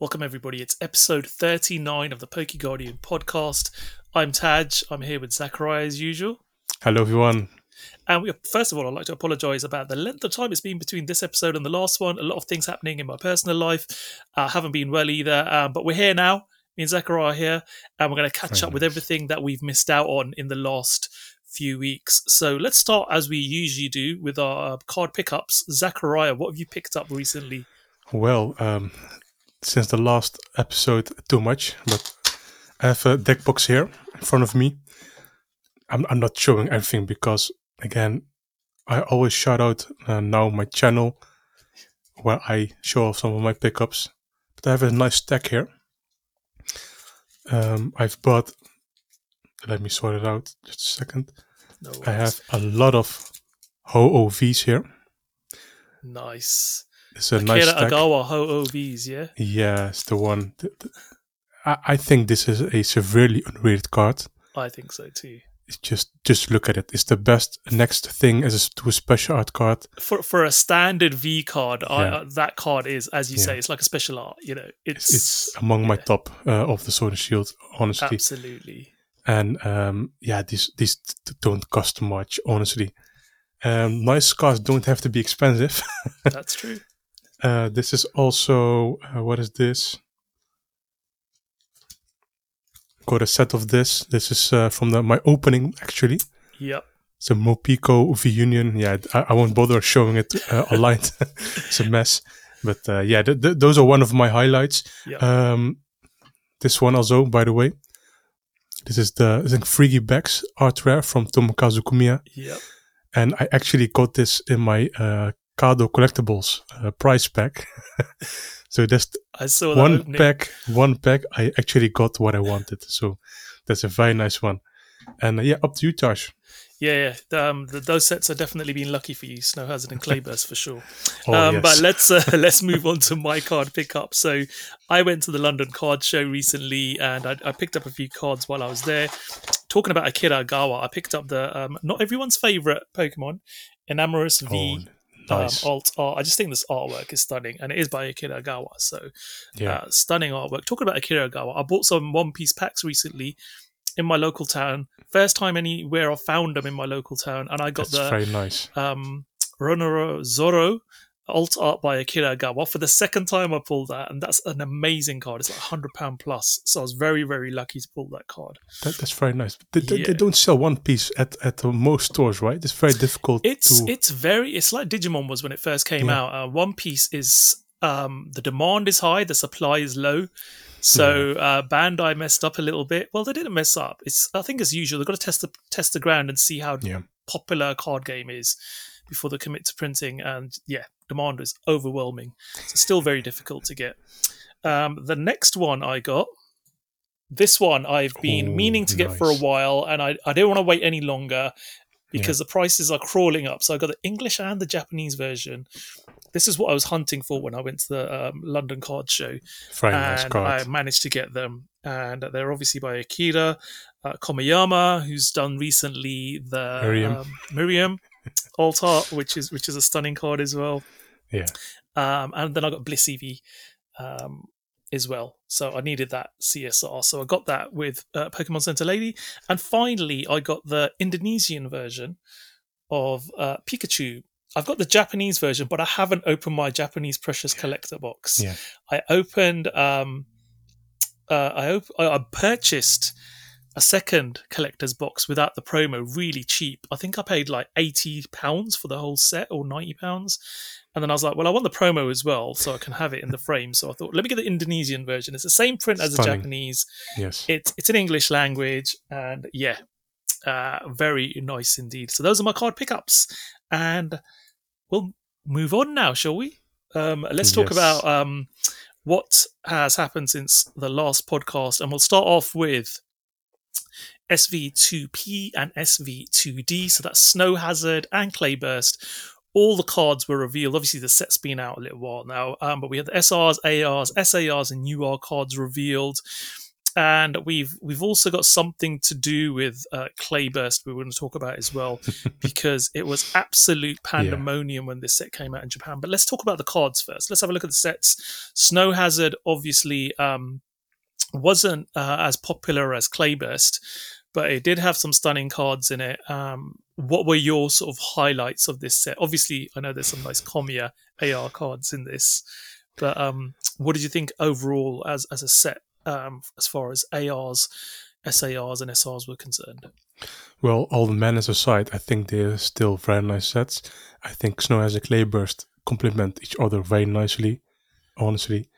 Welcome, everybody. It's episode 39 of the Poke Guardian podcast. I'm Taj. I'm here with Zakariya as usual. Hello, everyone. And we, first of all, I'd like to apologise about the length of time it's been between this episode and the last one. A lot of things happening in my personal life. I uh, haven't been well either, um, but we're here now. Me and Zakariya are here, and we're going to catch Very up nice. with everything that we've missed out on in the last few weeks. So let's start as we usually do with our uh, card pickups. Zakariya, what have you picked up recently? Well, um, since the last episode too much, but I have a deck box here in front of me. I'm, I'm not showing everything because, again, I always shout out uh, now my channel where I show off some of my pickups. But I have a nice stack here. Um, I've bought, let me sort it out just a second. No I have a lot of Ho-Oh-Vs here. Nice. It's a Akira nice stack. Agawa Ho-Oh-Vs, yeah? Yeah, it's the one. I, I think this is a severely underrated card. I think so too. It's just just look at it. It's the best next thing as a, to a special art card. For for a standard V card, yeah. I, uh, that card is, as you yeah. say, it's like a special art. You know, it's it's among yeah. my top uh, of the Sword and Shield, honestly. Absolutely. And um, yeah, these these don't cost much, honestly. Um, nice cards don't have to be expensive. That's true. Uh, this is also uh, what is this? Got a set of this. This is uh, from the, my opening actually. Yep. It's a Morpeko V Union. Yeah, I, I, won't bother showing it uh, online. it's a mess. But uh, yeah, th- th- those are one of my highlights. Yep. Um, this one also, by the way. This is the I think Frigibax art rare from Tomokazu Komiya. Yep. And I actually got this in my uh, Kado Collectibles uh, prize pack. so that's I saw one pack. One pack. I actually got what I wanted. So that's a very nice one. And uh, yeah, up to you, Tosh. Yeah, yeah. Um, the, those sets are definitely been lucky for you, Snow Hazard and Clayburst for sure. oh, um, yes. But let's uh, let's move on to my card pickup. So I went to the London Card Show recently, and I, I picked up a few cards while I was there. Talking about Akira Agawa, I picked up the um, not everyone's favorite Pokemon, Enamorus V. Oh, Nice. Um, alt art. I just think this artwork is stunning, and it is by Akira Agawa. So, yeah, uh, stunning artwork. Talking about Akira Agawa, I bought some One Piece packs recently in my local town. First time anywhere I found them in my local town, and I got That's the very nice. Um, Roronoa Zoro alt art by Akira Agawa. For the second time, I pulled that, and that's an amazing card. It's like hundred pound plus, so I was very, very lucky to pull that card. That, that's very nice. They, yeah. they, don't sell One Piece at at most stores, right? It's very difficult. It's to... it's very. It's like Digimon was when it first came yeah. out. Uh, One Piece is um, the demand is high, the supply is low. So uh, Bandai messed up a little bit. Well, they didn't mess up. It's I think as usual they've got to test the test the ground and see how yeah. popular a card game is before they commit to printing. And yeah, demand is overwhelming. So still very difficult to get. Um, the next one I got, this one I've been Ooh, meaning to get for a while, and I, I don't want to wait any longer because yeah. the prices are crawling up. So I got the English and the Japanese version. This is what I was hunting for when I went to the um, London Card Show, and nice I managed to get them. And they're obviously by Akira uh, Komiyama, who's done recently the Miriam. Um, Miriam Altar, which is which is a stunning card as well. Yeah. Um, and then I got Bliss Eevee um, as well. So I needed that CSR. So I got that with uh, Pokemon Center Lady. And finally, I got the Indonesian version of uh, Pikachu. I've got the Japanese version, but I haven't opened my Japanese Precious Collector box. Yeah. I opened, um, uh, I, op- I purchased a second collector's box without the promo really cheap. I think I paid like eighty pounds for the whole set or ninety pounds. And then I was like, well, I want the promo as well, so I can have it in the frame. So I thought, let me get the Indonesian version. It's the same print as the Japanese. Yes. It's it's in English language, and yeah, uh, very nice indeed. So those are my card pickups, and we'll move on now, shall we? Um, let's talk yes. about um, what has happened since the last podcast, and we'll start off with SV2P and SV2D. So that's Snow Hazard and Clayburst. All the cards were revealed. Obviously, the set's been out a little while now, um, but we had the SRs, ARs, SARs, and UR cards revealed. and we've we've also got something to do with uh, Clayburst we are going to talk about as well because it was absolute pandemonium yeah. when this set came out in Japan. But let's talk about the cards first. Let's have a look at the sets. Snow Hazard obviously um, wasn't uh, as popular as Clayburst, but it did have some stunning cards in it. Um, what were your sort of highlights of this set? Obviously, I know there's some nice Komiya AR cards in this, but um, what did you think overall as as a set um, as far as ARs, SARs, and SRs were concerned? Well, all the manners aside, I think they're still very nice sets. I think Snow Hazard Clayburst complement each other very nicely. Honestly,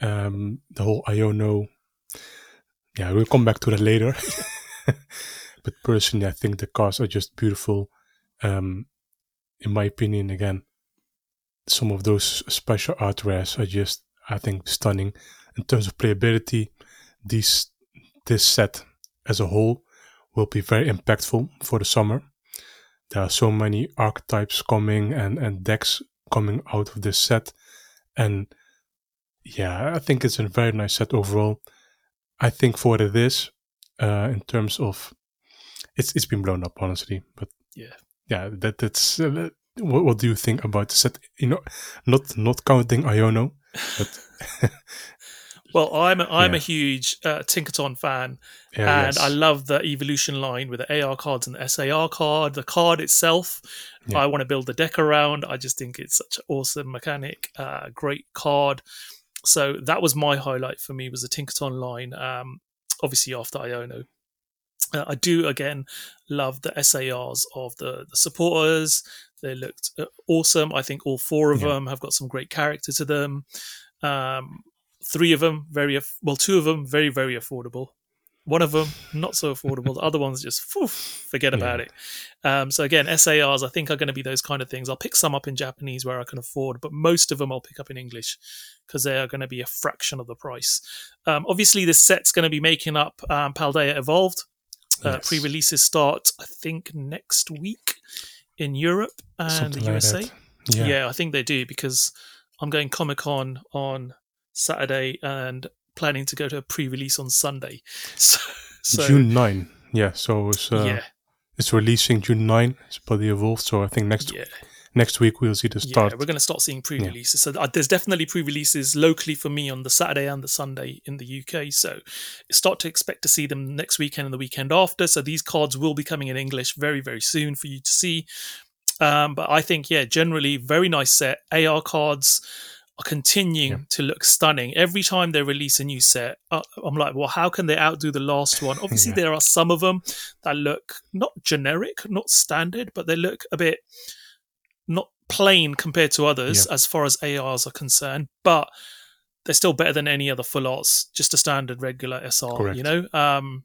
um, the whole Iono, yeah, we'll come back to that later. but personally, I think the cars are just beautiful. Um, in my opinion, again, some of those special art rares are just, I think, stunning. In terms of playability, these this set as a whole will be very impactful for the summer. There are so many archetypes coming and, and decks coming out of this set. And yeah, I think it's a very nice set overall. I think for what it is, uh, in terms of it's it's been blown up honestly, but yeah, yeah, that that's uh, what, what do you think about the set? You know, not not counting Iono, but Well, I'm a, I'm yeah. a huge uh, Tinkaton fan, yeah, and yes. I love the evolution line with the AR cards and the SAR card. The card itself, yeah. I want to build the deck around. I just think it's such an awesome mechanic, uh, great card. So that was my highlight for me was the Tinkaton line. Um, obviously after Iono. Uh, I do again love the SARs of the, the supporters. They looked uh, awesome. I think all four of them have got some great character to them. Um, three of them very well, two of them very very affordable. One of them not so affordable. the other one's just forget about yeah. it. Um, so again, SARs I think are going to be those kind of things. I'll pick some up in Japanese where I can afford, but most of them I'll pick up in English because they are going to be a fraction of the price. Um, obviously, this set's going to be making up um, Paldea Evolved. Uh, yes. Pre-releases start I think next week in Europe and Something the USA. Yeah. yeah, I think they do because I'm going Comic Con on Saturday and planning to go to a pre-release on Sunday. So, so June 9. Yeah, so it's uh, yeah. it's releasing June 9. It's Paldea Evolved, so I think next yeah. next week we'll see the start. Yeah, we're going to start seeing pre-releases. Yeah. So uh, there's definitely pre-releases locally for me on the Saturday and the Sunday in the UK. So start to expect to see them next weekend and the weekend after. So these cards will be coming in English very very soon for you to see. Um, but I think yeah, generally very nice set AR cards are continuing yeah. to look stunning. Every time they release a new set, uh, I'm like, well, how can they outdo the last one? Obviously, yeah. there are some of them that look not generic, not standard, but they look a bit not plain compared to others yeah. as far as ARs are concerned, but they're still better than any other full arts, just a standard regular SR, Correct. you know? Um,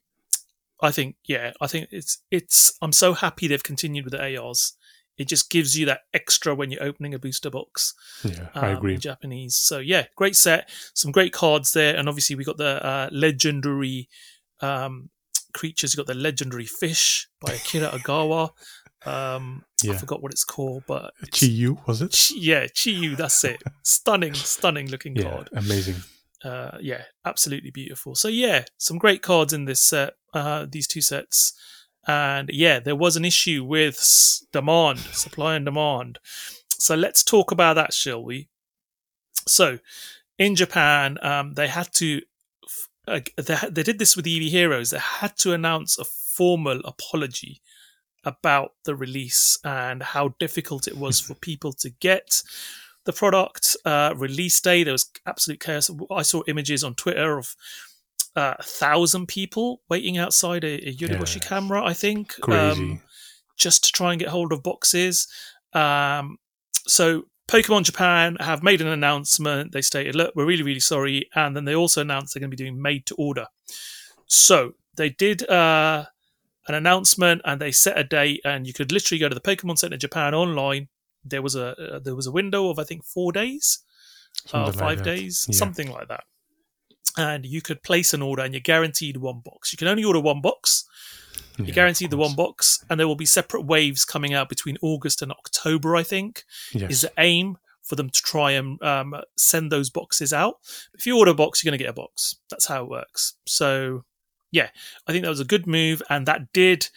I think, yeah, I think it's, it's, I'm so happy they've continued with the ARs it just gives you that extra when you're opening a booster box. Yeah, um, I agree. Japanese. So yeah, great set. Some great cards there, and obviously we got the uh, legendary um, creatures. You got the legendary fish by Akira Agawa. Um, yeah. I forgot what it's called, but it's, Chiyu was it? Chi, yeah, Chiyu. That's it. stunning, stunning looking yeah, card. Amazing. Uh, yeah, absolutely beautiful. So yeah, some great cards in this set. Uh, these two sets. And yeah, there was an issue with demand, supply and demand. So let's talk about that, shall we? So in Japan, um, they had to, uh, they, they did this with Eevee Heroes. They had to announce a formal apology about the release and how difficult it was for people to get the product uh, release day. There was absolute chaos. I saw images on Twitter of uh, a thousand people waiting outside a, a Yodobashi yeah. camera, I think, um, just to try and get hold of boxes. Um, so Pokemon Japan have made an announcement. They stated, "Look, we're really, really sorry," and then they also announced they're going to be doing made to order. So they did uh, an announcement and they set a date, and you could literally go to the Pokemon Center Japan online. There was a uh, there was a window of I think four days, uh, five like days, yeah. something like that and you could place an order and you're guaranteed one box. You can only order one box. You're yeah, guaranteed the one box, and there will be separate waves coming out between August and October, I think, yes. is the aim for them to try and um, send those boxes out. If you order a box, you're going to get a box. That's how it works. So, yeah, I think that was a good move, and that did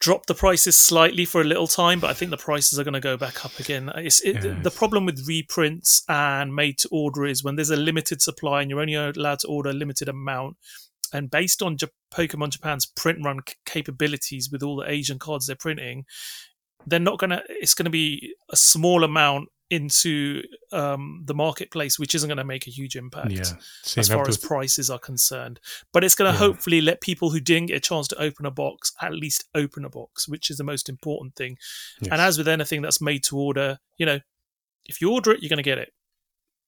drop the prices slightly for a little time, but I think the prices are going to go back up again. It's, it, yes. The problem with reprints and made to order is when there's a limited supply and you're only allowed to order a limited amount. And based on J- Pokemon Japan's print run c- capabilities with all the Asian cards they're printing, they're not going to, it's going to be a small amount into um, the marketplace, which isn't going to make a huge impact yeah, as far as prices are concerned. But it's going to yeah. hopefully let people who didn't get a chance to open a box at least open a box, which is the most important thing. Yes. And as with anything that's made to order, you know, if you order it, you're going to get it.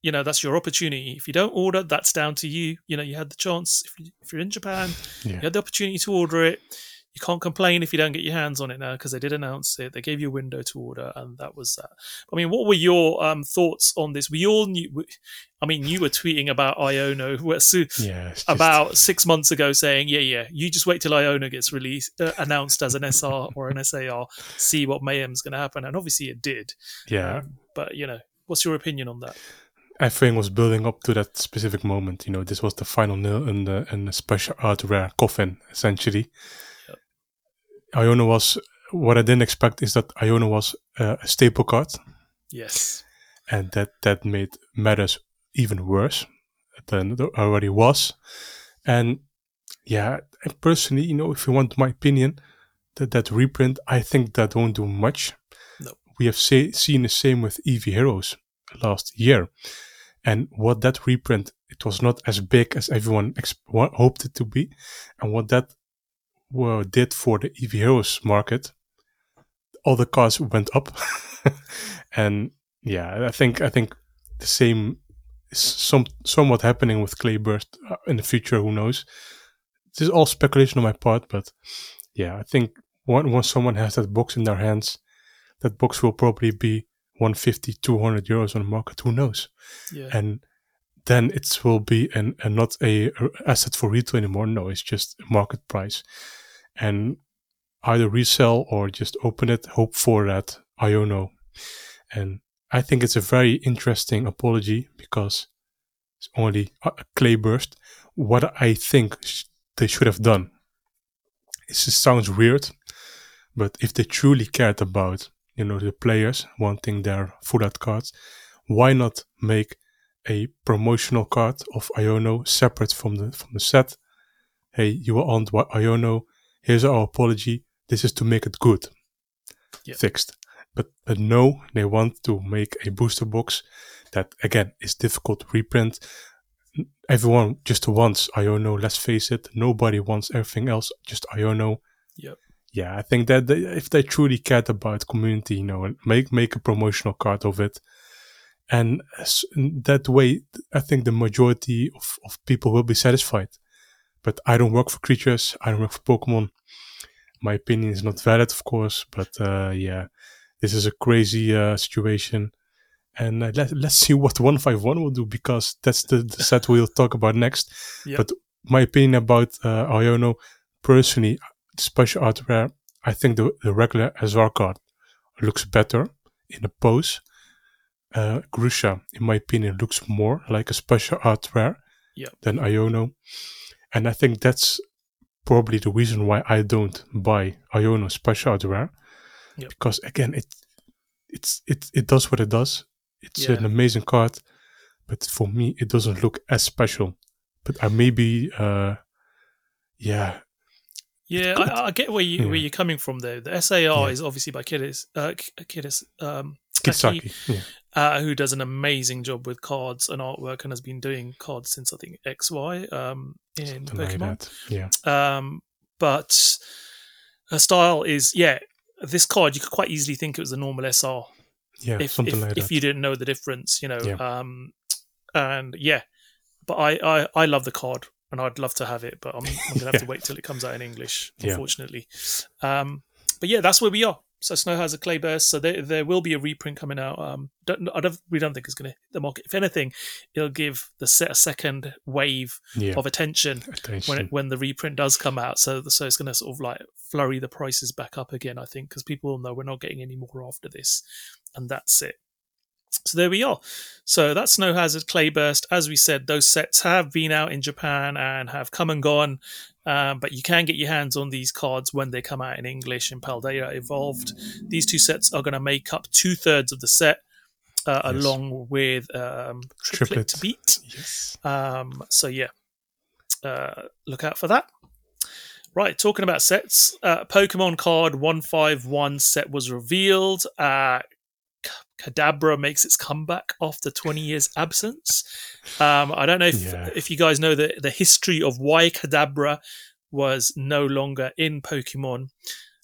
You know, that's your opportunity. If you don't order, that's down to you. You know, you had the chance. If, you, if you're in Japan, yeah. you had the opportunity to order it you can't complain if you don't get your hands on it now because they did announce it. They gave you a window to order, and that was that. I mean, what were your um, thoughts on this? We all knew. I mean, you were tweeting about Iono yeah, just... about six months ago, saying, "Yeah, yeah, you just wait till Iono gets released, uh, announced as an SR or an SAR, see what mayhem's going to happen." And obviously, it did. Yeah. Um, but you know, what's your opinion on that? everything was building up to that specific moment. You know, this was the final nail in the in the special art rare coffin, essentially. Iono was what I didn't expect is that Iono was uh, a staple card. Yes, and that that made matters even worse than it already was. And yeah, and personally, you know, if you want my opinion, that that reprint, I think that won't do much. No. We have say, seen the same with Eevee Heroes last year, and what that reprint, it was not as big as everyone exp- hoped it to be, and what that were did for the Heroes market, all the cars went up, and yeah, I think I think the same is some somewhat happening with Clayburst uh, in the future. Who knows? This is all speculation on my part, but yeah, I think once someone has that box in their hands, that box will probably be 150, 200 euros on the market. Who knows? Yeah. And then it will be an, and not a asset for retail anymore. No, it's just a market price and either resell or just open it, hope for that Iono. And I think it's a very interesting apology because it's only a clay burst. What I think they should have done. It just sounds weird, but if they truly cared about, you know, the players wanting their full art cards, why not make a promotional card of Iono separate from the from the set? Hey, you are on Iono here's our apology. This is to make it good, yep. fixed. But but no, they want to make a booster box that again is difficult to reprint. Everyone just wants Iono. Let's face it, nobody wants everything else. Just Iono. Yep. Yeah, I think that they, if they truly cared about community, you know, make make a promotional card of it, and that way, I think the majority of, of people will be satisfied. But I don't work for creatures. I don't work for Pokemon. My opinion is not valid, of course. But uh, yeah, this is a crazy uh, situation. And uh, let, let's see what 151 will do because that's the, the set we'll talk about next. Yep. But my opinion about uh, Iono, personally, special art rare, I think the, the regular SR card looks better in the pose. Uh, Grusha, in my opinion, looks more like a special art rare yep. than Iono. And I think that's probably the reason why I don't buy Iono Special Rare. Yep. Because again, it it's it it does what it does. It's yeah. an amazing card, but for me, it doesn't look as special. But I maybe, uh, yeah, yeah, I, I, get where you yeah. where you're coming from though. The SAR yeah. is obviously by Kidis, uh, Kidis, um, Kisaki, yeah. Uh, who does an amazing job with cards and artwork, and has been doing cards since I think XY um, in Something Pokemon. Like yeah, um, but her style is yeah. This card you could quite easily think it was a normal SR. Yeah, if, something if, like if you didn't know the difference, you know. Yeah. Um, and yeah, but I, I I love the card and I'd love to have it, but I'm, I'm gonna have yeah. to wait till it comes out in English, unfortunately. Yeah. Um, but yeah, that's where we are. So Snow Hazard clay burst, so there there will be a reprint coming out. Um, don't, I don't we don't think it's going to hit the market. If anything, it'll give the set a second wave yeah. of attention, attention, when it, when the reprint does come out. So so it's going to sort of like flurry the prices back up again. I think because people will know we're not getting any more after this, and that's it. So there we are. So that's Snow Hazard Clay Burst. As we said, those sets have been out in Japan and have come and gone. Um, but you can get your hands on these cards when they come out in English in Paldea Evolved. These two sets are going to make up two thirds of the set, uh, yes. along with um, Triplet, Triplet. Beat. Yes. Um, so yeah, uh, look out for that. Right, talking about sets, uh, Pokemon card 151 set was revealed. Uh, Kadabra makes its comeback after 20 years absence. Um, I don't know if, yeah. if you guys know the, the history of why Kadabra was no longer in Pokemon.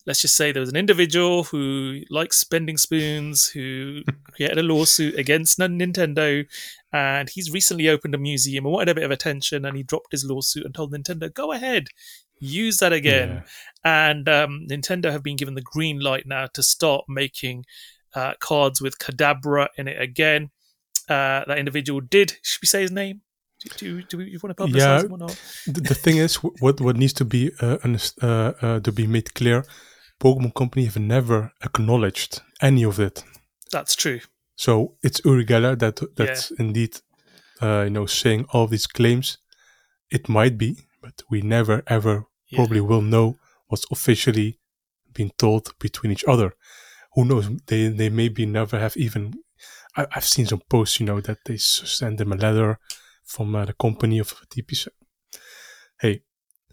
Let's just say there was an individual who likes spending spoons, who created a lawsuit against Nintendo, and he's recently opened a museum and wanted a bit of attention, and he dropped his lawsuit and told Nintendo, "Go ahead, use that again." Yeah. And um, Nintendo have been given the green light now to start making uh, cards with Kadabra in it again. Uh, that individual did. Should we say his name? Do, do, do we want to publicize yeah, him or not? The, the thing is, what what needs to be uh, uh, uh, to be made clear, Pokemon Company have never acknowledged any of it. That's true. So it's Uri Geller that that's yeah. indeed, uh, you know, saying all these claims. It might be, but we never ever yeah. probably will know what's officially been told between each other who knows? They they maybe never have even. I, have seen some posts, you know, that they send them a letter from uh, the company of TP. Hey,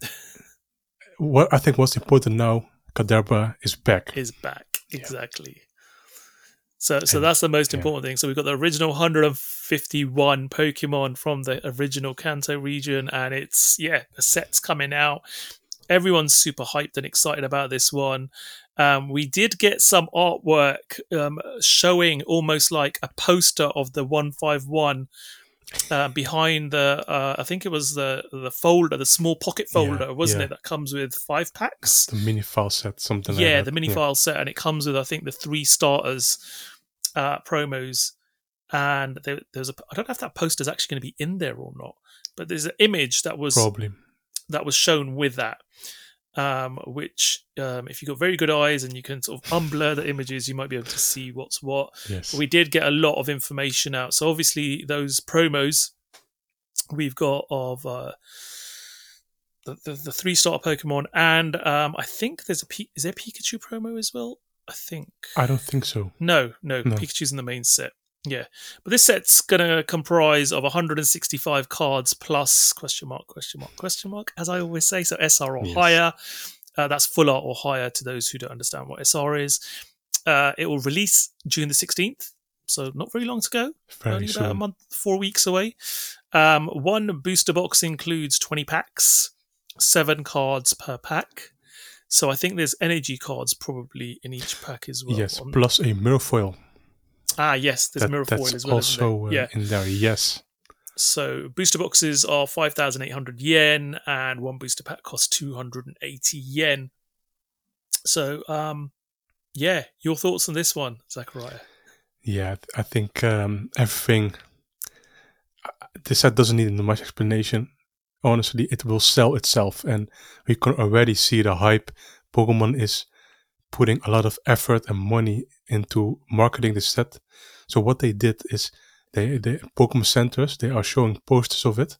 what I think what's important now, Kadabra is back. Is back exactly. Yeah. So, so and, that's the most important yeah. thing. So we've got the original 151 Pokemon from the original Kanto region, and it's yeah, the set's coming out. Everyone's super hyped and excited about this one. Um, we did get some artwork um, showing almost like a poster of the 151 uh, behind the uh, I think it was the the folder, the small pocket folder, yeah, wasn't yeah. it? That comes with five packs. The mini file set, something. Yeah, like the mini yeah. file set, and it comes with I think the three starters uh, promos. And there, there's a I don't know if that poster is actually going to be in there or not, but there's an image that was probably that was shown with that um, which um, if you've got very good eyes and you can sort of unblur the images, you might be able to see what's what. Yes. We did get a lot of information out. So obviously those promos we've got of uh, the, the, the three star Pokemon, and um, I think there's a P- is there Pikachu promo as well. I think. I don't think so. No, no, no. Pikachu's in the main set. Yeah, but this set's gonna comprise of 165 cards plus question mark question mark question mark as I always say. So SR or yes. higher. Uh, that's full art or higher to those who don't understand what SR is. Uh, it will release June the 16th, so not very long to go. Very Only soon. about a month, four weeks away. Um, one booster box includes 20 packs, seven cards per pack. So I think there's energy cards probably in each pack as well. Yes, plus a mirror foil. Ah, yes, there's that, mirror foil as well. Also, uh, yeah. in there, yes. So booster boxes are five thousand eight hundred yen, and one booster pack costs two hundred and eighty yen. So, um, yeah, your thoughts on this one, Zakariya? Yeah, I think um, everything. Uh, this set doesn't need much explanation. Honestly, it will sell itself, and we can already see the hype. Pokemon is putting a lot of effort and money into marketing the set. So what they did is they the Pokemon centers they are showing posters of it.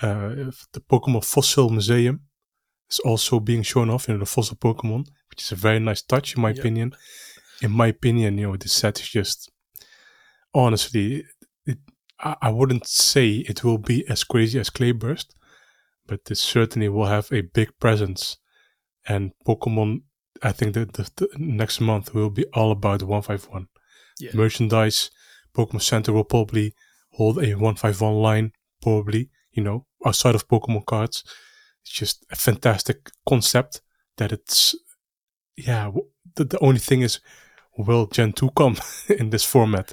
Uh, the Pokemon Fossil Museum is also being shown off. You know the fossil Pokemon, which is a very nice touch in my yep. opinion. In my opinion, you know the set is just honestly. It, I, I wouldn't say it will be as crazy as Clayburst, but it certainly will have a big presence. And Pokemon I think that the, the, next month will be all about 151. Yeah. Merchandise, Pokemon Center will probably hold a 151 line, probably, you know, outside of Pokemon cards. It's just a fantastic concept that it's, yeah, the, the only thing is, will Gen 2 come in this format?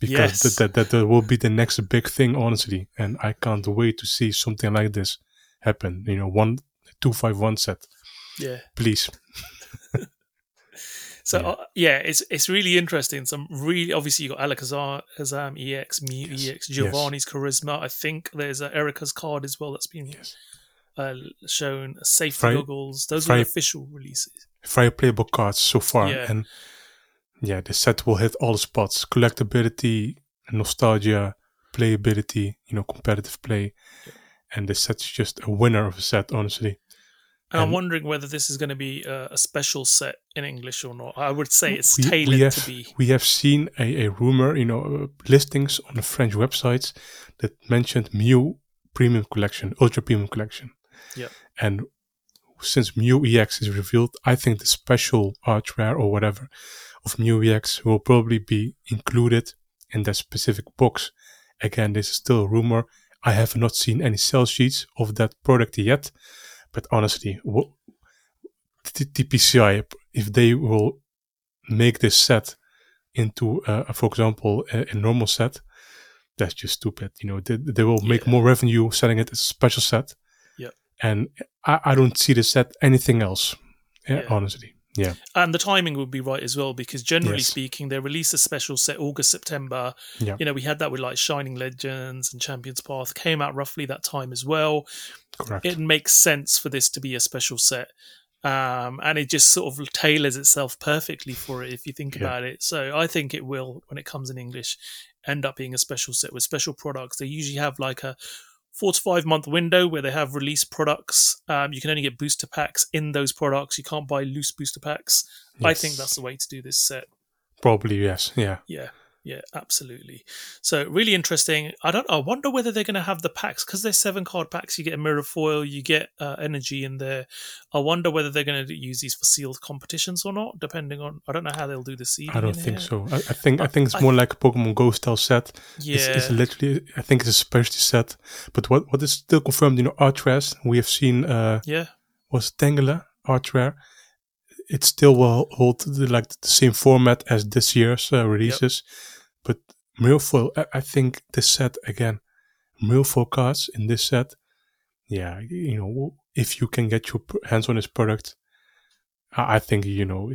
Because yes. that, that, that will be the next big thing, honestly. And I can't wait to see something like this happen. You know, one, 251 set. Yeah. Please. So yeah. Uh, yeah. it's it's really interesting. Some really obviously you got Alakazam, Azam, EX, Mew yes. EX, Giovanni's yes. Charisma. I think there's uh, Erica's card as well that's been yes. uh, shown. Safety Fry, goggles. Those Fry, are official releases. Fire playable cards so far, yeah. and yeah, the set will hit all the spots: collectability, nostalgia, playability, you know, competitive play, yeah. and the set's just a winner of a set, honestly. And I'm wondering whether this is going to be a, a, special set in English or not. I would say it's we, tailored we have, to be. We have seen a, a rumor, you know, uh, listings on the French websites that mentioned Mew Premium Collection, Ultra Premium Collection. Yeah. And since Mew EX is revealed, I think the special art rare or whatever of Mew EX will probably be included in that specific box. Again, this is still a rumor. I have not seen any sell sheets of that product yet. But honestly, what, TPCI, if they will make this set into, uh, for example, a, a, normal set, that's just stupid. You know, they, they will make yeah. more revenue selling it as a special set. Yeah. And I, I don't see the set anything else, yeah. honestly. Yeah. And the timing would be right as well because generally yes. speaking, they release a special set August, September. Yeah. You know, we had that with like Shining Legends and Champions Path came out roughly that time as well. Correct. It makes sense for this to be a special set. Um, and it just sort of tailors itself perfectly for it if you think yeah. about it. So I think it will, when it comes in English, end up being a special set with special products. They usually have like a four to five month window where they have release products. Um, you can only get booster packs in those products. You can't buy loose booster packs. Yes. I think that's the way to do this set. Probably yes. Yeah. Yeah. Yeah, absolutely. So really interesting. I don't. I wonder whether they're going to have the packs because they're seven card packs. You get a mirror foil, you get uh, energy in there. I wonder whether they're going to use these for sealed competitions or not. Depending on, I don't know how they'll do the seeding. I don't think here. so. I, I, think I think it's more like a Pokemon Go style set. Yeah, it's, it's, literally. I think it's a specialty set. But what what is still confirmed? You know, Archers. We have seen. Uh, yeah. Was Tangela Archware? It still will hold the, like the same format as this year's uh, releases. Yep. But mirror foil, I, I, think this set again, mirror foil cards in this set, yeah, you know, if you can get your hands on this product, I, I think you know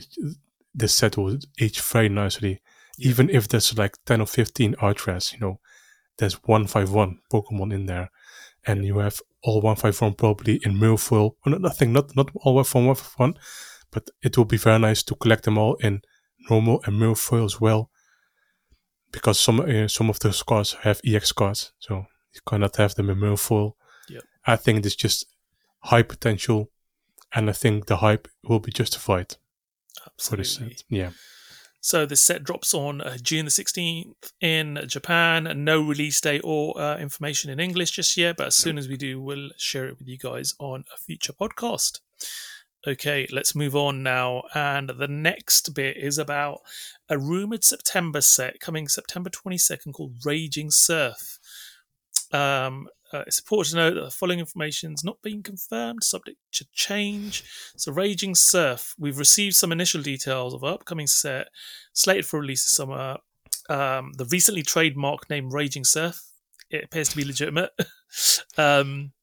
this set will age very nicely. Yep. Even if there's like ten or fifteen Archers, you know, there's one five one Pokemon in there, and you have all one five one probably in mirror foil. Or not, nothing, not not all one five one but it will be very nice to collect them all in normal and mirror foil as well because some uh, some of those cards have EX cards, so you cannot have them in mirror foil. Yep. I think it's just high potential, and I think the hype will be justified Absolutely. for this set. Yeah. So the set drops on uh, June the 16th in Japan. No release date or uh, information in English just yet, but as soon as we do, we'll share it with you guys on a future podcast. Okay, let's move on now. And the next bit is about a rumored September set coming September 22nd called Raging Surf. Um, uh, it's important to note that the following information is not being confirmed, subject to change. So, Raging Surf, we've received some initial details of upcoming set slated for release this summer. Um, the recently trademarked name Raging Surf, it appears to be legitimate. um,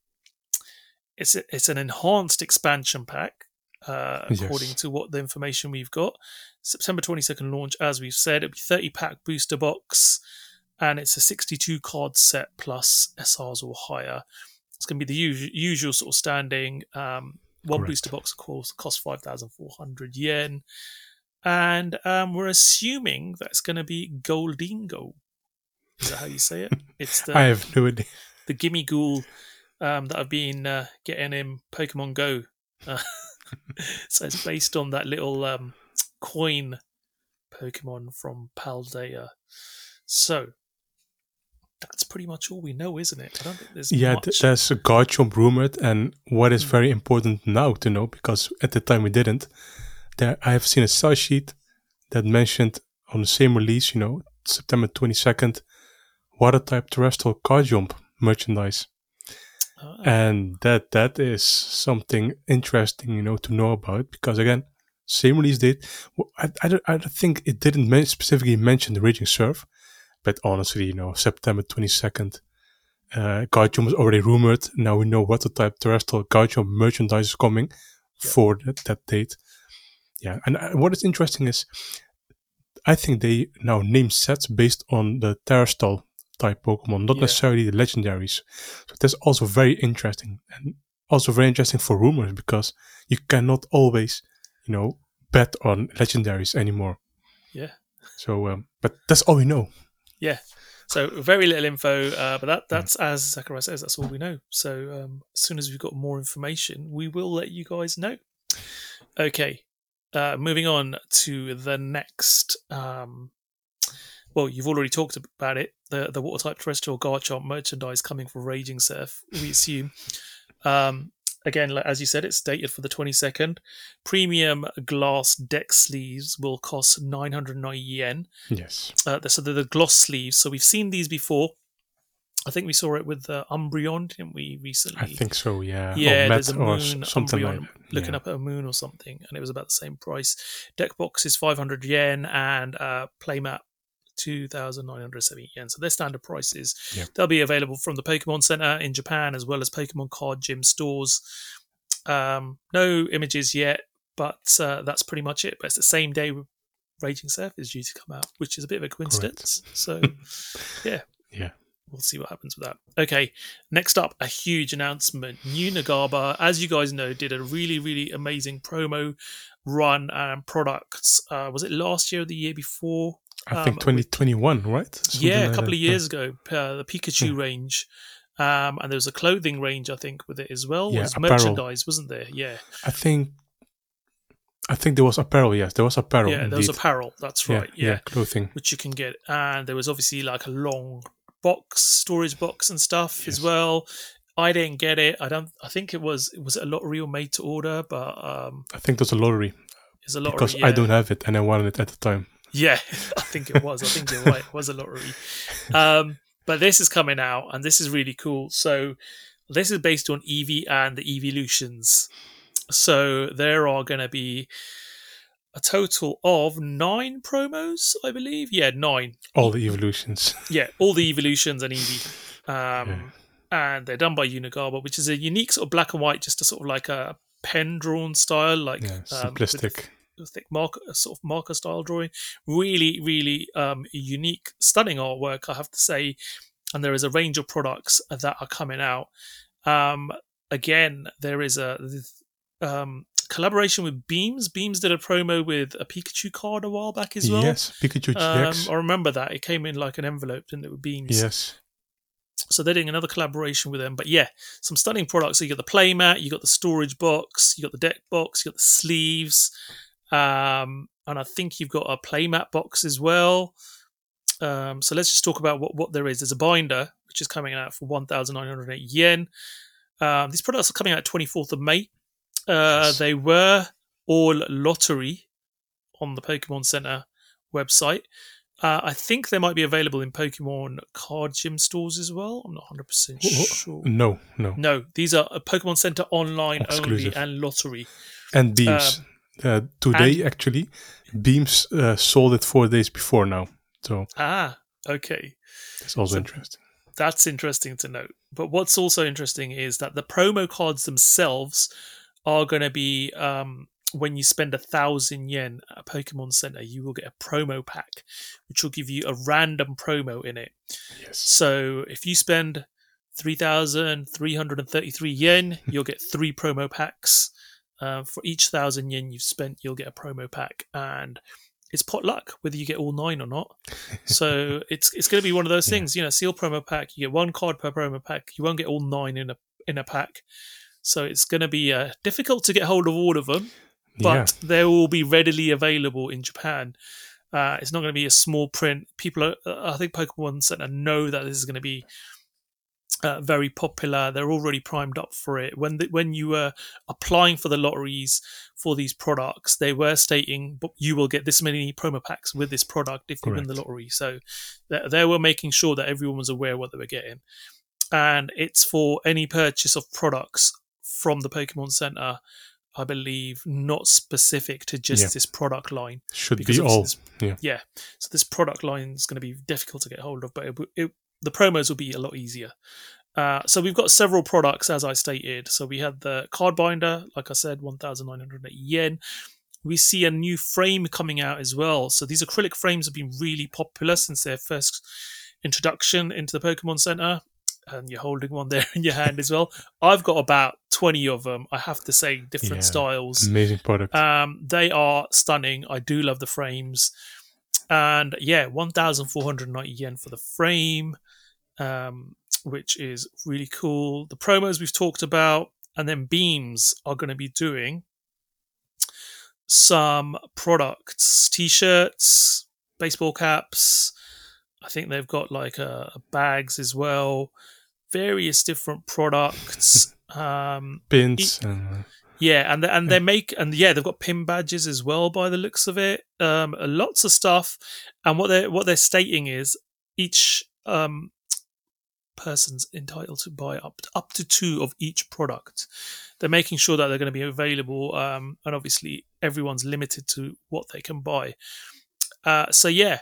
it's a, it's an enhanced expansion pack uh, according yes. to what the information we've got. September 22nd launch, as we've said, it'll be 30 pack booster box, and it's a 62 card set plus SRs or higher. It's going to be the usual, usual sort of standing. Um, one Correct. booster box, of course, costs 5,400 yen. And um, we're assuming that's going to be Gholdengo. Is that how you say it? It's the I have no idea. The Gimmighoul um, that I've been uh, getting in Pokemon Go. Uh, so it's based on that little um, coin Pokemon from Paldea. So that's pretty much all we know, isn't it? I don't think there's yeah. Much. There's a Garchomp rumored, and what is mm. very important now to know because at the time we didn't. There, I have seen a sell sheet that mentioned on the same release, you know, September twenty second, water type terastal Garchomp merchandise. Ah. And that that is something interesting, you know, to know about because again, same release date. I, I, don't, I don't think it didn't specifically mention the Raging Surf, but honestly, you know, September 22nd, uh, Garchomp was already rumored. Now we know what the type terastal Garchomp merchandise is coming yeah. for that, that date. Yeah, and uh, what is interesting is I think they now name sets based on the terastal type Pokemon, not yeah. necessarily the legendaries. So that's also very interesting and also very interesting for rumors because you cannot always, you know, bet on legendaries anymore. Yeah. So, um, but that's all we know. Yeah. So very little info, uh, but that that's as Zakariya says, that's all we know. So um, as soon as we've got more information, we will let you guys know. Okay, uh, moving on to the next. Um, well, you've already talked about it. The the water type terastal Garchomp merchandise coming from Raging Surf. We assume. Um, again, as you said, it's dated for the 22nd. Premium glass deck sleeves will cost 990 yen. Yes. Uh, so they're the gloss sleeves. So we've seen these before. I think we saw it with uh, Umbreon, didn't we, recently? I think so, yeah. Yeah, there's a moon, something Umbreon, like looking yeah. up at a moon or something, and it was about the same price. Deck box is 500 yen, and uh, playmat 2,970 yen. So they're standard prices. Yeah. They'll be available from the Pokemon Center in Japan as well as Pokemon Card Gym stores. Um, no images yet, but uh, that's pretty much it. But it's the same day Raging Surf is due to come out, which is a bit of a coincidence. So, yeah. Yeah. We'll see what happens with that. Okay, next up, a huge announcement. Yu Nagaba, as you guys know, did a really, really amazing promo run and products. Uh, was it last year or the year before? I think Um, 2021, right? Something yeah, a couple of years ago, uh, the Pikachu Yeah. range. Um, and there was a clothing range, I think, with it as well. Yeah, was merchandise, wasn't there? Yeah, I think. I think there was apparel. Yes, there was apparel. yeah, there was apparel. That's Yeah, right. Yeah, clothing. which you can get, and there was obviously like a long box, storage box, and stuff as well. I didn't get it. I don't. I think it was it was a lottery or made to order, but um, I think there's a lottery it's a lottery. because yeah. I don't have it and I wanted it at the time. Yeah, I think it was. I think you're right. It was a lottery. Um, but this is coming out, and this is really cool. So, this is based on Eevee and the Evolutions. So, there are going to be a total of nine promos, I believe. Yeah, nine. All the evolutions. Yeah, all the Evolutions and Eevee. Um, And they're done by Yu Nagaba, which is a unique sort of black and white, just a sort of like a pen drawn style, like Yeah, um, with simplistic. Thick marker, sort of marker style drawing. Really, really um, unique, stunning artwork, I have to say. And there is a range of products that are coming out. Um, again, there is a um, collaboration with Beams. Beams did a promo with a Pikachu card a while back as well. yes, Pikachu Um, I remember that it came in like an envelope, didn't it, with Beams? yes. So they're doing another collaboration with them. But yeah, some stunning products. So you got the playmat, you got the storage box, you got the deck box, you got the sleeves, um, and I think you've got a playmat box as well. Um, so let's just talk about what, what there is. There's a binder which is coming out for 1,908 yen. Um, these products are coming out 24th of May. Uh, Yes. They were all lottery on the Pokemon Center website. Uh, I think they might be available in Pokemon card gym stores as well. I'm not 100% Wh- wh- sure. No, no. No, these are uh, Pokemon Center online Exclusive. only and lottery. And Beams. Uh, today, actually, Beams uh, sold it four days before now. So Ah, okay. it's also So- interesting. That's interesting to note. But what's also interesting is that the promo cards themselves are going to be um, when you spend a thousand yen at a Pokemon Center, you will get a promo pack, which will give you a random promo in it. Yes. So if you spend 3,333 yen, you'll get three promo packs. Uh, for each thousand yen you've spent, you'll get a promo pack, and it's pot luck whether you get all nine or not. So it's it's going to be one of those Yeah. things, you know, seal promo pack. You get one card per promo pack. You won't get all nine in a in a pack. So it's going to be uh, difficult to get hold of all of them but they will be readily available in Japan. Uh, it's not going to be a small print. People, are, uh, I think Pokemon Center know that this is going to be uh, very popular. They're already primed up for it. When the, when you were applying for the lotteries for these products, they were stating you will get this many promo packs with this product if you win the lottery. So they, they were making sure that everyone was aware what they were getting, and it's for any purchase of products from the Pokemon Center. I believe not specific to just Yeah. this product line. Should because be all. this- Yeah. Yeah, so this product line is going to be difficult to get hold of, but it, it, the promos will be a lot easier. Uh, so we've got several products, as I stated. So we had the card binder, like I said, one thousand nine hundred yen. We see a new frame coming out as well. So these acrylic frames have been really popular since their first introduction into the Pokemon Center. And you're holding one there in your hand as well. I've got about 20 of them, I have to say, different Yeah. styles. Amazing product. Um, they are stunning. I do love the frames. and yeah, 1,490 yen for the frame, um, which is really cool. The promos we've talked about, and then Beams are going to be doing some products, t-shirts, baseball caps. I think they've got like uh, bags as well, various different products. Um, Pins. and, yeah, and and they make and yeah, they've got pin badges as well by the looks of it. Um, lots of stuff, and what they what they're stating is each um person's entitled to buy up to, up to two of each product. They're making sure that they're going to be available, um, and obviously everyone's limited to what they can buy. Uh, so yeah,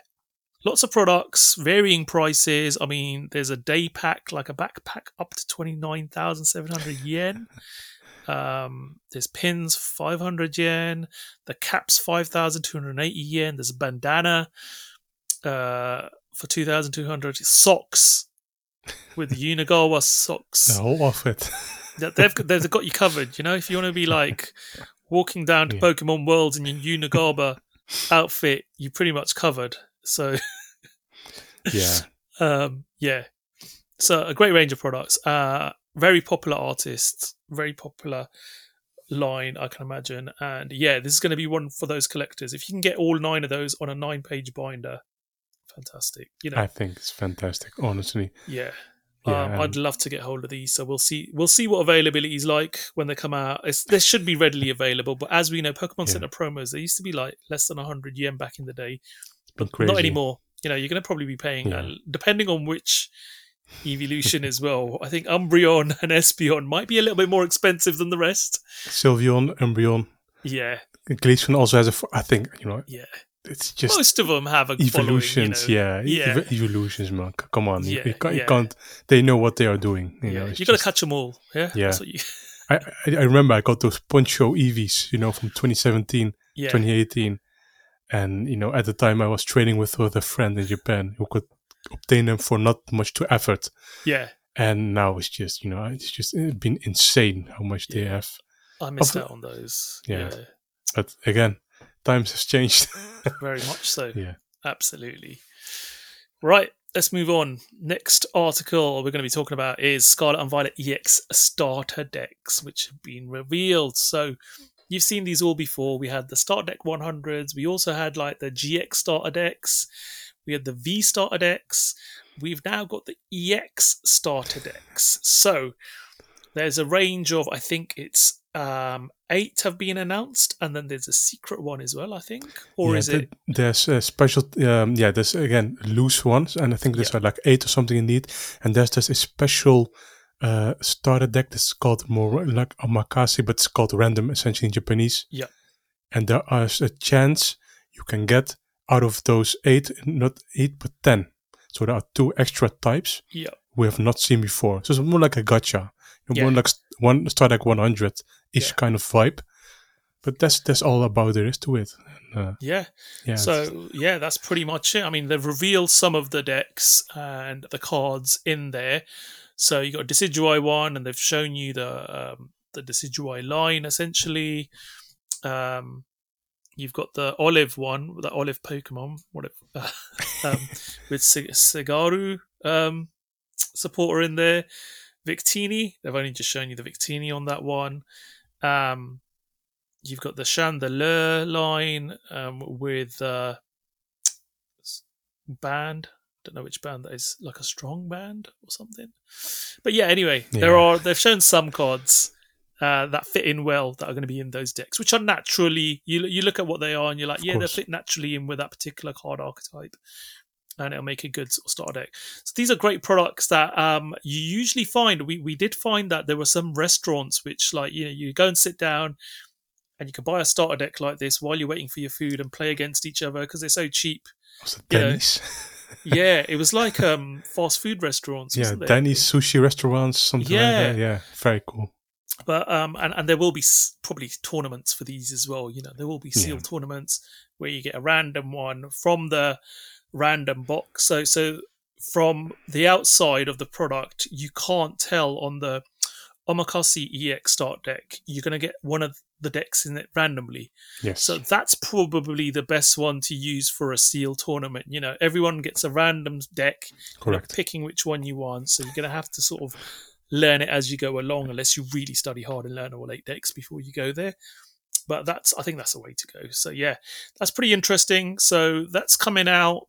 lots of products, varying prices. I mean, there's a day pack, like a backpack, up to twenty nine thousand seven hundred yen. Um, there's pins, 500 yen. The caps, 5,280 yen. There's a bandana uh, for 2,200. Socks with Yu Nagaba socks. The whole outfit. they've, they've got you covered. You know, if you want to be like walking down to yeah. Pokemon Worlds in your Unigawa outfit, you're pretty much covered. So, yeah. Um, yeah. So, a great range of products. Uh, very popular artists, very popular line, I can imagine. And yeah, this is going to be one for those collectors. If you can get all nine of those on a nine page binder, fantastic. You know, I think it's fantastic, honestly. Yeah. Yeah, um, I'd love to get hold of these. So we'll see. We'll see what availability is like when they come out. It's, they should be readily available, but as we know, Pokemon yeah. Center promos they used to be like less than hundred yen back in the day, but not anymore. You know, you're going to probably be paying, yeah. uh, depending on which evolution as well. I think Umbreon and Espeon might be a little bit more expensive than the rest. Sylveon, Umbreon. Yeah. Glaceon also has a, I think, you know. Yeah. It's just most of them have a evolutions, you know, yeah, yeah, Ev- evolutions, man. Come on, yeah, you, can't, yeah. you, can't, They know what they are doing. You yeah. know, you got to catch them all. Yeah, yeah. You... I, I remember I got those Poncho Eevees, you know, from 2017, yeah. 2018, and you know, at the time I was training with with a friend in Japan who could obtain them for not much to effort. Yeah. And now it's just, you know, it's just been insane how much they have. I missed of, out on those. Yeah. yeah. But again, times have changed. Very much so. Yeah. Absolutely. Right. Let's move on. Next article we're going to be talking about is Scarlet and Violet EX starter decks, which have been revealed. So you've seen these all before. We had the start deck 100s. We also had like the GX starter decks. We had the V starter decks. We've now got the EX starter decks. So there's a range of, I think it's um, eight have been announced, and then there's a secret one as well. I think, or yeah, is it? There's a special. Um, yeah, there's again loose ones, and I think there's yeah. like eight or something indeed. And there's just a special uh, starter deck that's called more like Omakase, but it's called random essentially in Japanese. Yeah. And there is a chance you can get out of those eight, not eight, but 10. So there are two extra types yeah. we have not seen before. So it's more like a gotcha. yeah. more like one start like 100 ish yeah. kind of vibe. But that's that's all about there is to it. Uh, yeah. Yeah. So yeah, that's pretty much it. I mean, they've revealed some of the decks and the cards in there. So you got a Decidueye one, and they've shown you the um, the Decidueye line essentially. Um, You've got the olive one, the olive Pokemon, whatever, um, with Sigaru um, supporter in there. Victini, they've only just shown you the Victini on that one. Um, you've got the Chandelure line um, with uh, band. Don't know which band that is, like a strong band or something. But yeah, anyway, yeah. there are they've shown some cards uh, that fit in well that are going to be in those decks, which are naturally you you look at what they are and you're like, yeah, they fit naturally in with that particular card archetype, and it'll make a good sort of starter deck. So these are great products that um, you usually find. We we did find that there were some restaurants which like you know you go and sit down. And you can buy a starter deck like this while you're waiting for your food and play against each other because they're so cheap. Denny's? yeah, it was like um, fast food restaurants. Yeah, Denny's sushi restaurants, something yeah. like that. Yeah, very cool but um, and and there will be probably tournaments for these as well. You know, there will be sealed yeah. tournaments where you get a random one from the random box. So so from the outside of the product, you can't tell on the Omakase EX start deck. You're going to get one of the decks in it randomly. Yes. So that's probably the best one to use for a seal tournament. You know, everyone gets a random deck, Correct. picking which one you want. So you're going to have to sort of learn it as you go along, unless you really study hard and learn all eight decks before you go there. But that's, I think that's the way to go. So yeah, that's pretty interesting. So that's coming out.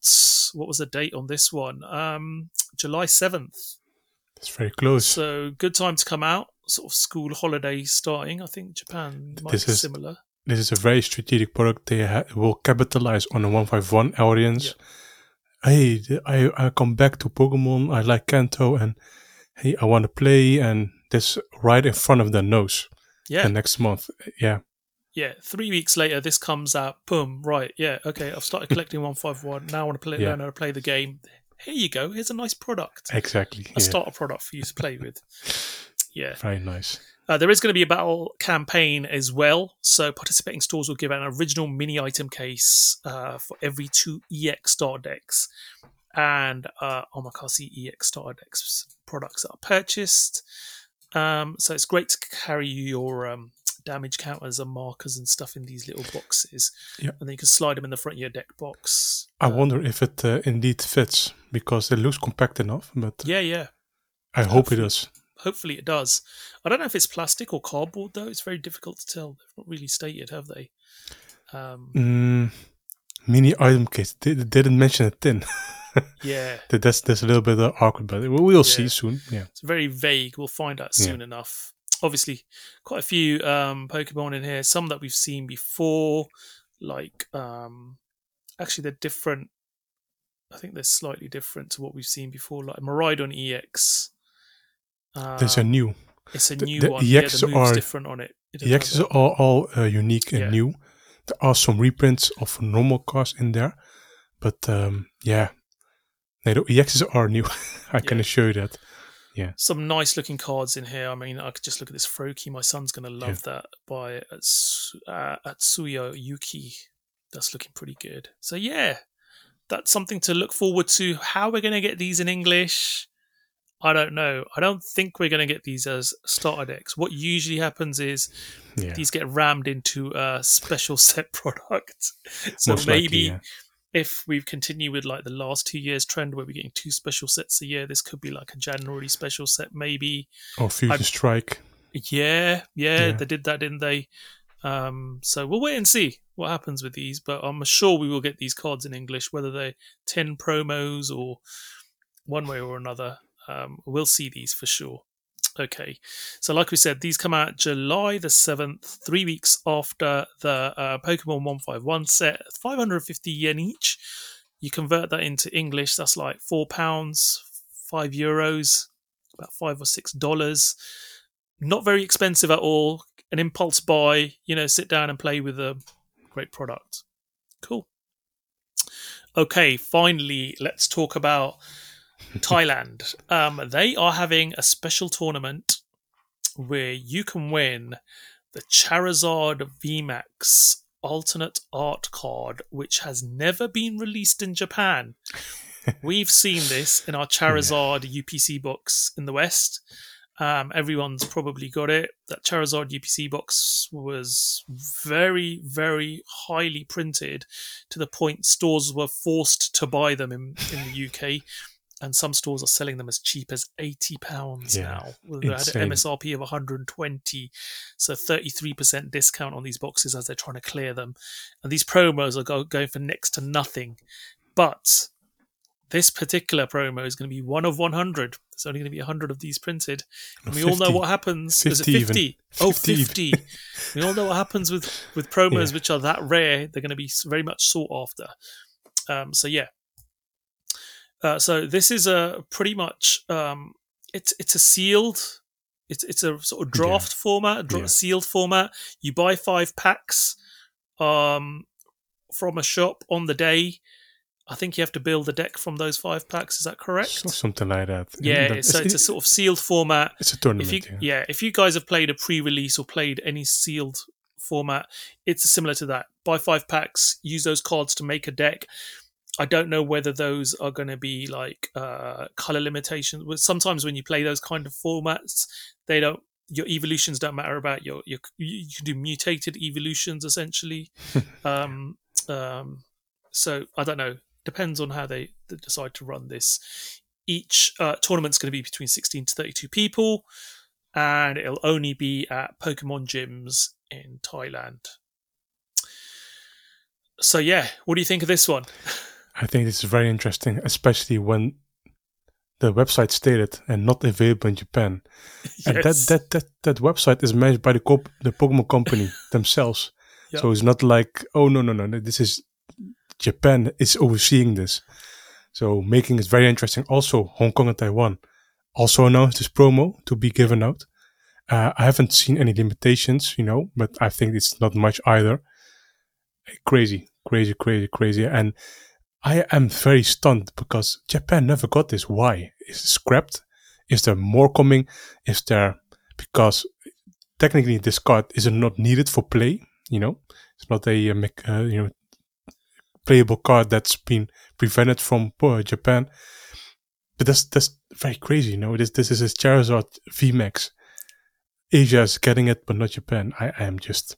What was the date on this one? Um, July seventh. It's very close. So good time to come out. Sort of school holiday starting. I think Japan might This be is- similar. this is a very strategic product. They ha- will capitalize on the 151 audience. Hey, I, I come back to Pokemon. I like Kanto and hey, I want to play. And this right in front of their nose Yeah, the next month. Yeah. Yeah. Three weeks later, this comes out. Boom. Right. Yeah. Okay. I've started collecting one five one. Now I want to play. Yeah. Learn how to play the game. Here you go. Here's a nice product. Exactly. A Yeah. starter product for you to play with. Yeah. Very nice. Uh, there is going to be a battle campaign as well. So participating stores will give out an original mini item case uh, for every two EX star decks and uh, Omakase EX star decks products that are purchased. Um, so it's great to carry your um, damage counters and markers and stuff in these little boxes. Yeah. And then you can slide them in the front of your deck box. I wonder if it uh, indeed fits because it looks compact enough, but Yeah, yeah. I hope it does. Hopefully it does. I don't know if it's plastic or cardboard though. It's very difficult to tell. They've not really stated, have they? Um, Mm, mini item case. They, they didn't mention it tin. yeah. That- that's that's a little bit awkward, but we'll, we'll see soon. Yeah. It's very vague. We'll find out Yeah. soon enough. Obviously, quite a few um, Pokemon in here. Some that we've seen before, like um, actually they're different. I think they're slightly different to what we've seen before. Like Miraidon EX. Um, There's a new. It's a the- new the one. yeah, EXs the move's are- different on it. It The doesn't X's have are all, uh, unique and Yeah. new. There are some reprints of normal cars in there, but um, yeah, no, the EXs are new. I can assure you that. Some nice looking cards in here. I mean, I could just look at this Froakie. My son's going to love that by uh, Atsuya Uki. That's looking pretty good. So, yeah, that's something to look forward to. How we're going to get these in English, I don't know. I don't think we're going to get these as starter decks. What usually happens is Yeah, these get rammed into a special set product. So most maybe likely, yeah. If we continue with like the last two years trend where we're getting two special sets a year, this could be like a January special set, maybe. or Fusion I'm- Strike. Yeah, yeah, Yeah. they did that, didn't they? Um, so we'll wait and see what happens with these, but I'm sure we will get these cards in English, whether they're 10 promos or one way or another. Um, we'll see these for sure. Okay, so like we said, these come out July the 7th, three weeks after the uh, Pokemon 151 set, 550 yen each. You convert that into English, that's like four pounds, five euros, about five or six dollars not very expensive at all. An impulse buy, you know, sit down and play with a great product. Cool. Okay, finally, let's talk about Thailand. Um, they are having a special tournament where you can win the Charizard VMAX alternate art card, which has never been released in Japan. We've seen this in our Charizard UPC box in the West. Um, everyone's probably got it. That Charizard UPC box was very, very highly printed to the point stores were forced to buy them in, in the UK. And some stores are selling them as cheap as eighty pounds Yeah, now. Well, They had insane. an MSRP of 120, so 33% discount on these boxes as they're trying to clear them. And these promos are go- going for next to nothing. But this particular promo is going to be one of 100. There's only going to be 100 of these printed. And we all know what happens. Is it 50 even. 50? Oh, 50 we all know what happens with, with promos Yeah. which are that rare. They're going to be very much sought after. Um, so, yeah. Uh, so this is a pretty much um, it's it's a sealed it's it's a sort of draft format, dra- Yeah. sealed format. You buy five packs um, from a shop on the day. I think you have to build a deck from those five packs. Is that correct? So- something like that. yeah, That- so it's a sort of sealed format. it's a tournament. If you yeah. yeah, if you guys have played a pre-release or played any sealed format, it's similar to that. Buy five packs, use those cards to make a deck. I don't know whether those are going to be like uh, color limitations. Sometimes when you play those kind of formats, they don't. your evolutions don't matter about your your you can do mutated evolutions essentially. um, um, so I don't know. Depends on how they decide to run this. Each uh, tournament's going to be between 16 to 32 people, and it'll only be at Pokemon gyms in Thailand. So yeah, what do you think of this one? I think this is very interesting, especially when the website stated and not available in Japan. yes. And that, that that that website is managed by the co- the Pokemon company themselves. Yep. So it's not like oh no no no this is Japan is overseeing this. So making it very interesting. Also Hong Kong and Taiwan also announced this promo to be given out. Uh, I haven't seen any limitations, you know, but I think it's not much either. Crazy, crazy, crazy, crazy, and I am very stunned because Japan never got this. Why? Is it scrapped? Is there more coming? Is there because technically this card is not needed for play? You know, it's not a uh, uh, you know playable card that's been prevented from uh, Japan. But that's that's very crazy. You know, this this is a Charizard VMAX. Asia is getting it, but not Japan. I, I am just.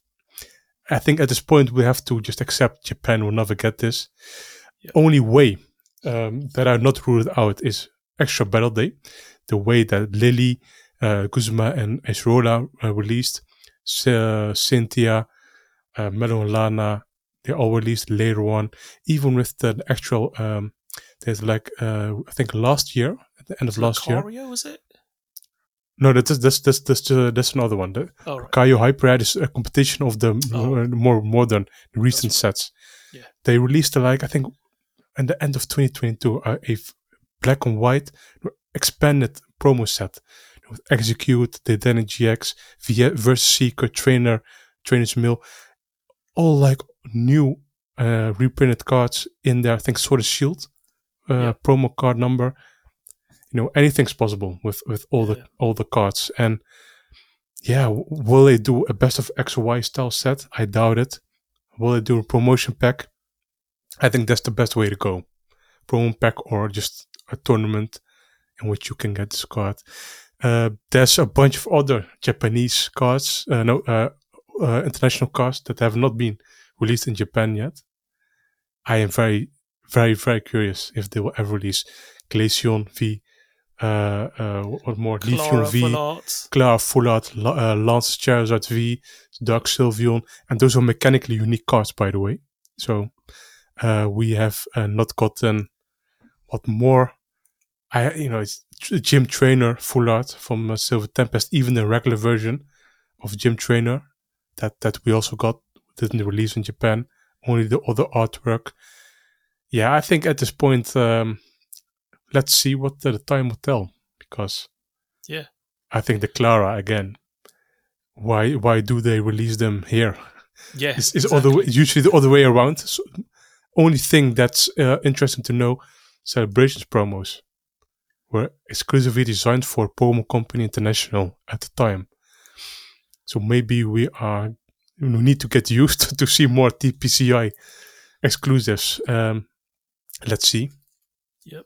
I think at this point we have to just accept Japan will never get this. Only way um, that are not ruled out is extra battle day. The way that Lillie, uh, Guzma, and Acerola uh, released, uh, Cynthia, uh, Mallow and Lana, they all released later on. Even with the actual, um, there's like uh, I think last year, at the end of last Lucario, year, was it? No, that's that's that's that's, uh, that's another one. The oh, right. Kaio Hyper is a competition of the oh. more modern recent right. sets. Yeah. They released like I think and the end of 2022 uh, a black and white expanded promo set with Exeggcute, the Danny GX, Versus Seeker, Trainer, Trainers' Mail, all like new uh, reprinted cards in there. I think Sword of Shield uh, yeah. promo card number. You know, anything's possible with with all the yeah. all the cards. And yeah, will they do a best of X Y style set? I doubt it. Will they do a promotion pack? I think that's the best way to go. Promo pack or just a tournament in which you can get this card. Uh, there's a bunch of other Japanese cards, uh, no, uh, uh, international cards that have not been released in Japan yet. I am very, very, very curious if they will ever release Glaceon V, uh, uh, what more? Klara V, Full Klara Full Art, uh, Lance Charizard V, Dark Sylveon, and those are mechanically unique cards, by the way. So uh, we have uh, not gotten what more. I you know it's gym trainer full art from uh, Silver Tempest, even the regular version of gym trainer that that we also got didn't release in Japan. Only the other artwork. Yeah, I think at this point, um, let's see what the, the time will tell because yeah, I think the Klara again. Why why do they release them here? Yeah, it's, it's exactly. other usually the other way around. So only thing that's uh, interesting to know celebrations promos were exclusively designed for Pokemon Company International at the time. So maybe we are we need to get used to see more TPCI exclusives. Um, let's see. Yep.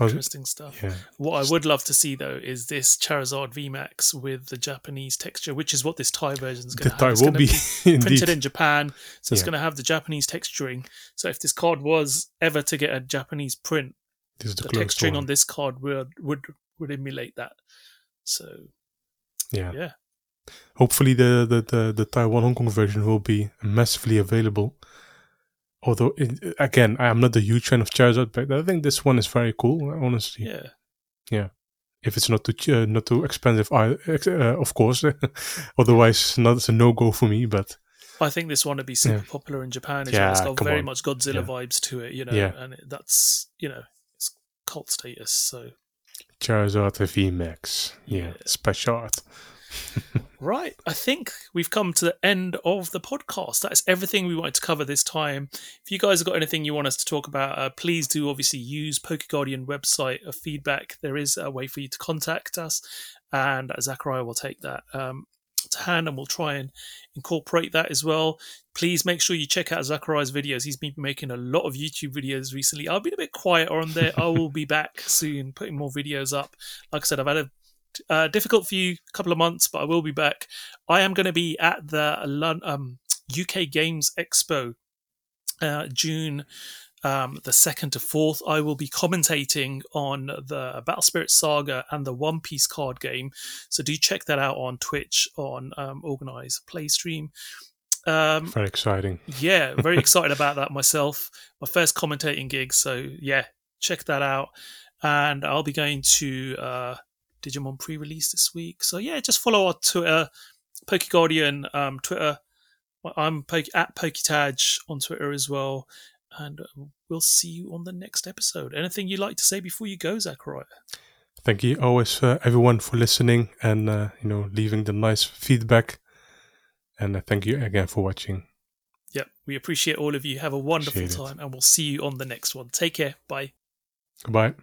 Oh, interesting stuff. Yeah. What I would love to see though is this Charizard VMAX with the Japanese texture, which is what this Thai version is going to have. Thai will be, be printed in Japan, so yeah. it's going to have the Japanese texturing. So if this card was ever to get a Japanese print, the, the texturing one. on this card would would would emulate that. So yeah, yeah. Hopefully the the the, the Taiwan Hong Kong version will be massively available although it, again i'm not a huge fan of charizard but i think this one is very cool honestly yeah yeah if it's not too uh, not too expensive I, uh, of course otherwise not it's a no-go for me but I think this one would be super yeah. popular in Japan. Yeah, It's got very on. much Godzilla yeah. vibes to it, you know, yeah. and it, that's you know it's cult status. So Charizard VMAX, yeah, yeah. special art right. I think we've come to the end of the podcast. That is everything we wanted to cover this time. If you guys have got anything you want us to talk about, uh, please do obviously use PokeGuardian website of feedback. There is a way for you to contact us, and Zakariya will take that um, to hand and we'll try and incorporate that as well. Please make sure you check out Zakariya's videos. He's been making a lot of YouTube videos recently. I've been a bit quiet on there. I will be back soon, putting more videos up. Like I said, I've had a uh, difficult few couple of months, but I will be back. I am going to be at the um, UK Games Expo uh, June um, the second to fourth. I will be commentating on the Battle Spirit Saga and the One Piece card game. So do check that out on Twitch on um, Organize Playstream. Um, very exciting. Yeah, very excited about that myself. My first commentating gig. So yeah, check that out. And I'll be going to uh, Digimon pre-release this week. So yeah, just follow our Twitter, PokeGuardian um, Twitter. I'm at PokeTaj on Twitter as well and uh, we'll see you on the next episode. Anything you'd like to say before you go, Zakariya? Thank you always uh, everyone for listening and uh, you know leaving the nice feedback. And uh, thank you again for watching. Yep, we appreciate all of you. Have a wonderful time, and we'll see you on the next one. Take care. Bye. Goodbye.